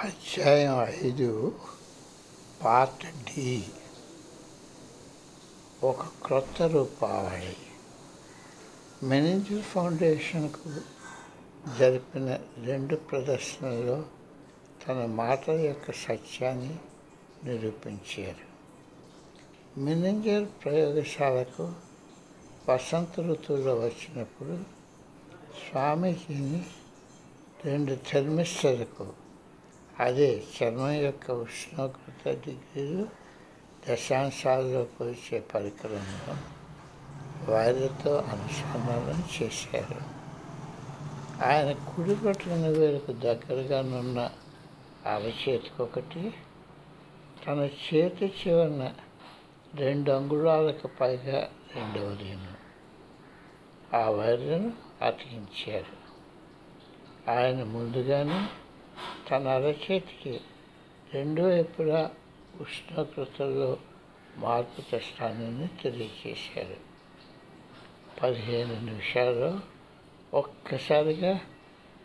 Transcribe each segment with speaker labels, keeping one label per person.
Speaker 1: అధ్యాయం ఐదు part D. ఒక క్రొత్త రూపావళి మేనేజర్ ఫౌండేషన్కు జరిపిన రెండు ప్రదర్శనల్లో తన మాటల యొక్క సత్యాన్ని నిరూపించారు. మేనేజర్ ప్రయోగశాలకు వసంత ఋతువులో వచ్చినప్పుడు స్వామీజీని రెండు థెర్మిస్టర్లకు అదే చర్మం యొక్క ఉష్ణోగ్రత డిగ్రీలు దశాంశాల్లో పోల్చే పరికరంలో వారితో అనుసంధానం చేశారు. ఆయన కుడి పట్టిన వేలకు దగ్గరగా నున్న అరచేతికి ఒకటి తన చేతి చివరన రెండు అంగుళాలకు పైగా రెండవదిను ఆ వైర్లను అతికించారు. ఆయన ముందుగానే తన అరచేతికి రెండో వైపులా ఉష్ణోగ్రతలో మార్పు తెస్తానని తెలియజేశారు. పదిహేను నిమిషాల్లో ఒక్కసారిగా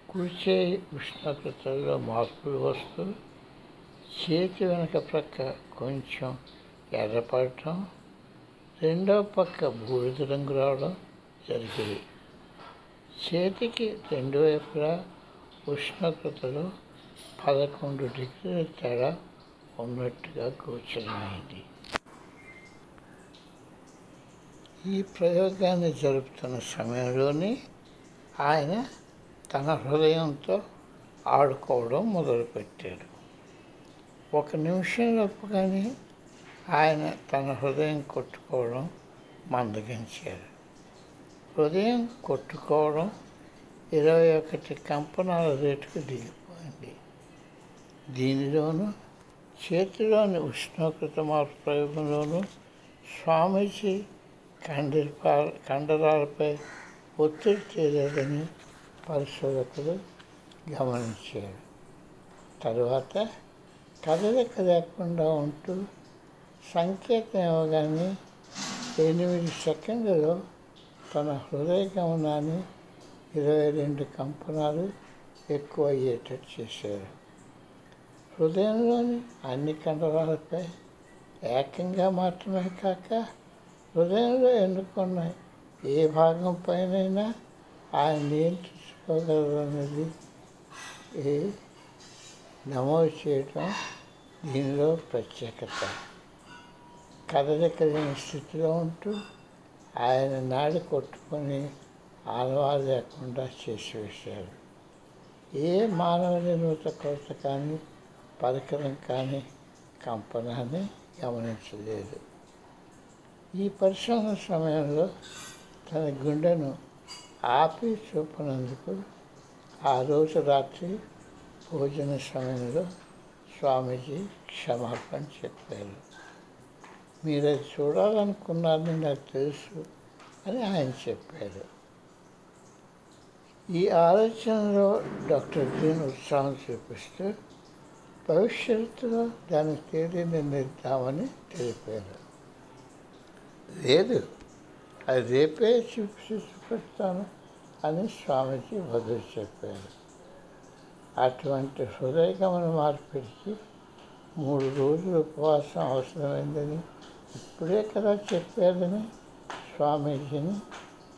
Speaker 1: కూర్చే ఉష్ణోగ్రతల్లో మార్పులు వస్తూ చేతి వెనక ప్రక్క కొంచెం ఎర్రపడటం రెండో పక్క బూడిద రంగు రావడం జరిగింది. చేతికి రెండు వైపులా ఉష్ణోగ్రతలో పదకొండు డిగ్రీల తేడా ఉన్నట్టుగా గోచరమైంది. ఈ ప్రయోగాన్ని జరుపుతున్న సమయంలోనే ఆయన తన హృదయంతో ఆడుకోవడం మొదలుపెట్టాడు. ఒక నిమిషంలోపు కానీ ఆయన తన హృదయం కొట్టుకోవడం మందగించారు. హృదయం కొట్టుకోవడం ఇరవై ఒకటి కంపనాల రేటుకు దిగిపోయింది దీనిలోనూ చేతిలోని ఉష్ణోగ్రత మార్పు ప్రయోగంలోనూ స్వామీజీ కండపా కండరాలపై ఒత్తిడి చేయలేదని పరిశోధకులు గమనించారు. తరువాత కదలిక లేకుండా ఉంటూ సంకేతం ఇవ్వగానే ఎనిమిది సెకండ్లలో తన హృదయ గమనాన్ని ఇరవై రెండు కంపనాలు ఎక్కువ అయ్యేటట్టు చేశారు. హృదయంలోని అన్ని కండరాలపై ఏకంగా మాత్రమే కాక హృదయంలో ఎన్నుకున్న ఏ భాగం పైనైనా ఆయన నియంత్రించుకోగలరన్నది ఏ నమోదు చేయటం దీనిలో ప్రత్యేకత. కదలిక స్థితిలో ఉంటూ ఆయన నాడి కొట్టుకొని ఆనవాలు లేకుండా చేసి వేశారు ఏ మానవ నిర్మిత కొరత కానీ పరికరం కానీ కంపనాన్ని గమనించలేదు. ఈ పరిశోధన సమయంలో తన గుండెను ఆపి చూపినందుకు ఆ రోజు రాత్రి భోజన సమయంలో స్వామీజీ క్షమాపణ చెప్పారు. మీరు అది చూడాలనుకున్నారని నాకు తెలుసు అని ఆయన చెప్పారు. ఈ ఆలోచనలో డాక్టర్ గ్రీన్ ఉత్సాహం చూపిస్తూ భవిష్యత్తులో దాని తేదీ నిర్ణయిద్దామని తెలిపారు. లేదు అది రేపే చూసి చూపిస్తాను అని స్వామీజీ వదిలి చెప్పారు. అటువంటి హృదయగమన మార్పిడికి మూడు రోజులు ఉపవాసం అవసరమైందని ఇప్పుడే కదా చెప్పారని స్వామీజీని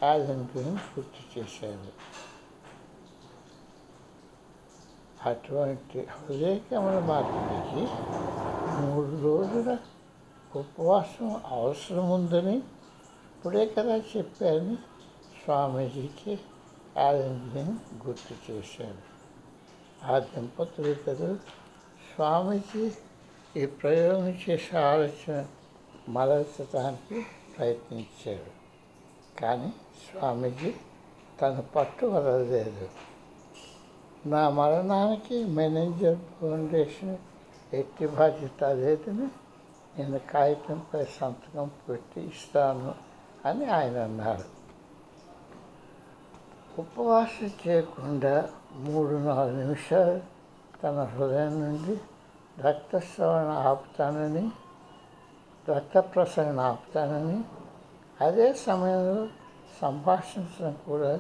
Speaker 1: యాదన్ గుర్తు చేశారు. అటువంటి హృదయగమన మార్పిడికి మూడు రోజుల ఉపవాసం అవసరం ఉందని ఇప్పుడే కదా చెప్పారని స్వామీజీకి యాదన్ గుర్తు చేశారు ఆ దంపతులు ఇద్దరు స్వామీజీ ఈ ప్రయోగం చేసే ఆలోచన మరల్చడానికి ప్రయత్నించారు. కానీ స్వామీజీ తన పట్టు వదలలేదు. నా మరణానికి మేనేజర్ ఫౌండేషన్ ఎట్టి బాధ్యత లేదని నేను కాగితంపై సంతకం పెట్టి ఇస్తాను అని ఆయన అన్నారు. ఉపవాసం చేయకుండా మూడు నాలుగు నిమిషాలు తన హృదయం నుండి రక్తస్రవణ ఆపుతానని రక్త ప్రసరణ ఆపుతానని అదే సమయంలో సంభాషించడం కూడా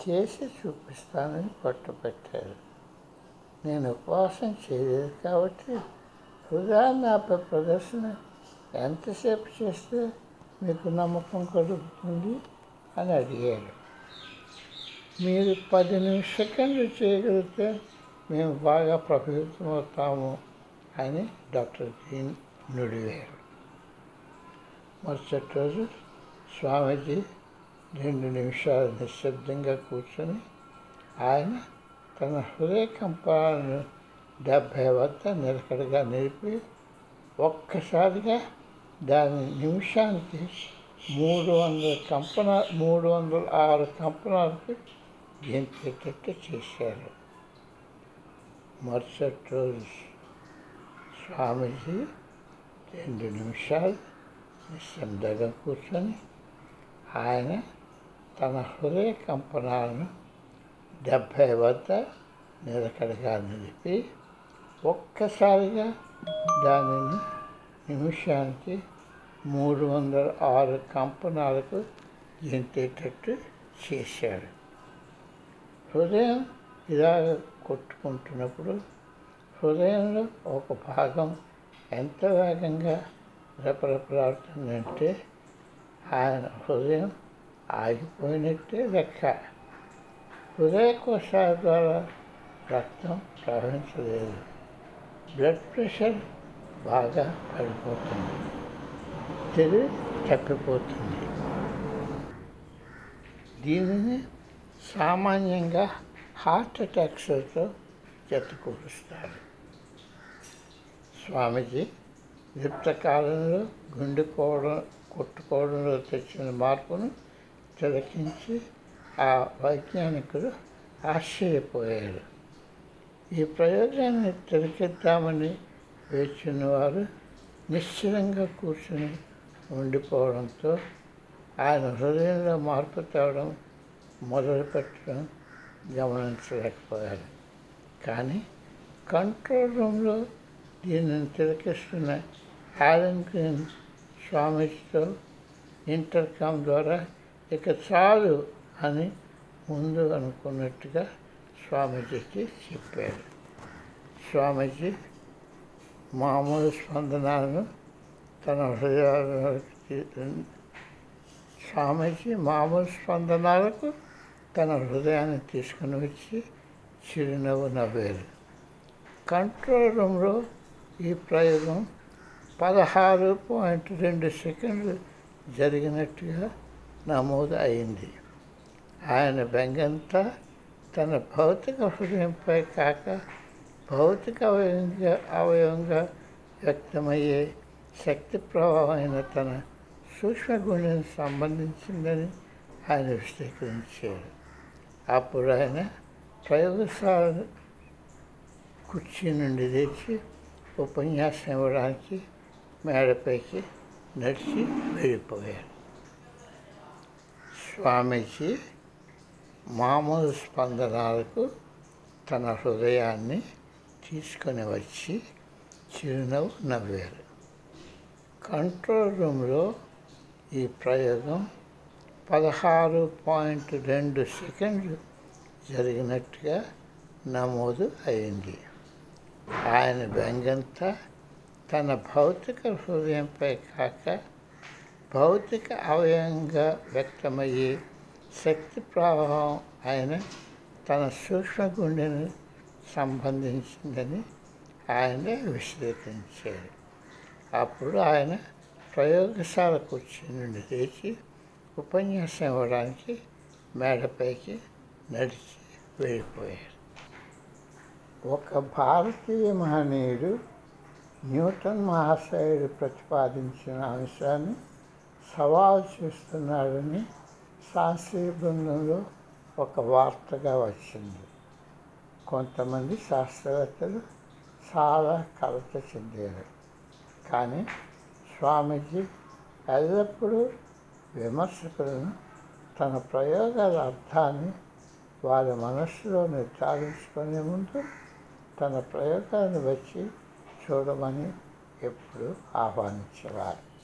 Speaker 1: చేసి చూపిస్తానని పట్టుపెట్టారు నేను ఉపవాసం చేయలేదు కాబట్టి హృదయాన్ని నాపై ప్రదర్శన ఎంతసేపు చేస్తే మీకు నమ్మకం కలుగుతుంది అని అడిగారు మీరు పది నిమిష చేయగలిగితే మేము బాగా ప్రభావితమవుతాము అని డాక్టర్ గ్రీన్ నుడివారు మరుసటి రోజు స్వామీజీ రెండు నిమిషాలు నిశ్శబ్దంగా కూర్చొని ఆయన తన హృదయ కంపాలను డెబ్భై వద్ద నిలకడగా నిలిపి ఒక్కసారిగా దాని నిమిషానికి మూడు వందల కంపన మూడు వందల ఆరు కంపనాలకి గెంతేటట్టు చేశారు. మరుసటి రోజు స్వామీజీ రెండు నిమిషాలు నిశ్శబ్దంగా కూర్చొని ఆయన తన హృదయ కంపనాలను డెబ్భై వద్ద నిలకడగా నిలిపి ఒక్కసారిగా దానిని నిమిషానికి మూడు వందల ఆరు కంపనాలకు జంతేటట్టు చేశాడు. హృదయం ఇలాగ కొట్టుకుంటున్నప్పుడు హృదయంలో ఒక భాగం ఎంత వేగంగా రెపరెపలాడుతుందంటే ఆయన హృదయం ఆగిపోయినట్టే లెక్క. హృదయకోశాల ద్వారా రక్తం ప్రవహించలేదు. బ్లడ్ ప్రెషర్ బాగా పడిపోతుంది. తెలివి తప్పిపోతుంది. దీనిని సామాన్యంగా హార్ట్ అటాక్స్తో జతకూరుస్తారు. స్వామీజీ లిప్త కాలంలో గుండెకోవడం కొట్టుకోవడంలో తెచ్చిన మార్పును తిలకించి ఆ వైజ్ఞానికుడు ఆశ్చర్యపోయారు ఈ ప్రయోగాన్ని తిలకిద్దామని వేచినవారు నిశ్చలంగా కూర్చుని ఉండిపోవడంతో ఆయన హృదయంలో మార్పు తేవడం మొదలుపెట్టడం గమనించలేకపోయారు. కానీ కంట్రోల్ రూమ్లో దీనిని తిలకిస్తున్న ఆలన్ గ్రీన్ స్వామీజీతో ఇంటర్కామ్ ద్వారా ఇక చాలు అని ముందు అనుకున్నట్టుగా స్వామీజీకి చెప్పారు స్వామీజీ మామూలు స్పందనాలను తన హృదయాలకి స్వామీజీ మామూలు స్పందనాలకు తన హృదయాన్ని తీసుకుని వచ్చి చిరునవ్వు నవ్వారు. కంట్రోల్ రూమ్లో ఈ ప్రయోగం పదహారు పాయింట్ రెండు సెకండ్లు జరిగినట్టుగా నమోదు అయింది. ఆయన బెంగంతా తన భౌతిక హృదయంపై కాక భౌతిక అవయవంగా అవయవంగా వ్యక్తమయ్యే శక్తి ప్రవాహమైన తన సూక్ష్మ గుణం సంబంధించిందని ఆయన విశ్లేషించారు. అప్పుడు ఆయన ప్రయోగశాల కుర్చీ నుండి తెచ్చి ఉపన్యాసం ఇవ్వడానికి మేడపైకి నడిచి వెళ్ళిపోయారు. స్వామీజీ మామూలు స్పందనాలకు తన హృదయాన్ని తీసుకొని వచ్చి చిరునవ్వు నవ్వారు. కంట్రోల్ రూమ్లో ఈ ప్రయోగం పదహారు పాయింట్ రెండు సెకండ్లు జరిగినట్టుగా నమోదు అయింది. ఆయన బెంగంతా తన భౌతిక హృదయంపై కాక భౌతిక అవయవంగా వ్యక్తమయ్యే శక్తి ప్రవాహం ఆయన తన సూక్ష్మ గుండెను సంబంధించిందని ఆయన విశ్లేషించారు. అప్పుడు ఆయన ప్రయోగశాల కుర్చీ నుండి లేచి ఉపన్యాసం ఇవ్వడానికి మేడపైకి నడిచి వెళ్ళిపోయారు. ఒక భారతీయ మహనీయుడు న్యూటన్ మహాశయుడు ప్రతిపాదించిన అంశాన్ని సవాల్ చేస్తున్నాడని శాస్త్రీయ బృందంలో ఒక వార్తగా వచ్చింది. కొంతమంది శాస్త్రవేత్తలు చాలా కలత చెందారు. కానీ స్వామీజీ ఎల్లప్పుడూ విమర్శకులను తన ప్రయోగాల అర్థాన్ని వారి మనస్సులో నిర్ధారించుకునే ముందు తన ప్రయోగాన్ని వచ్చి చూడమని ఎప్పుడు ఆహ్వానించేవారు.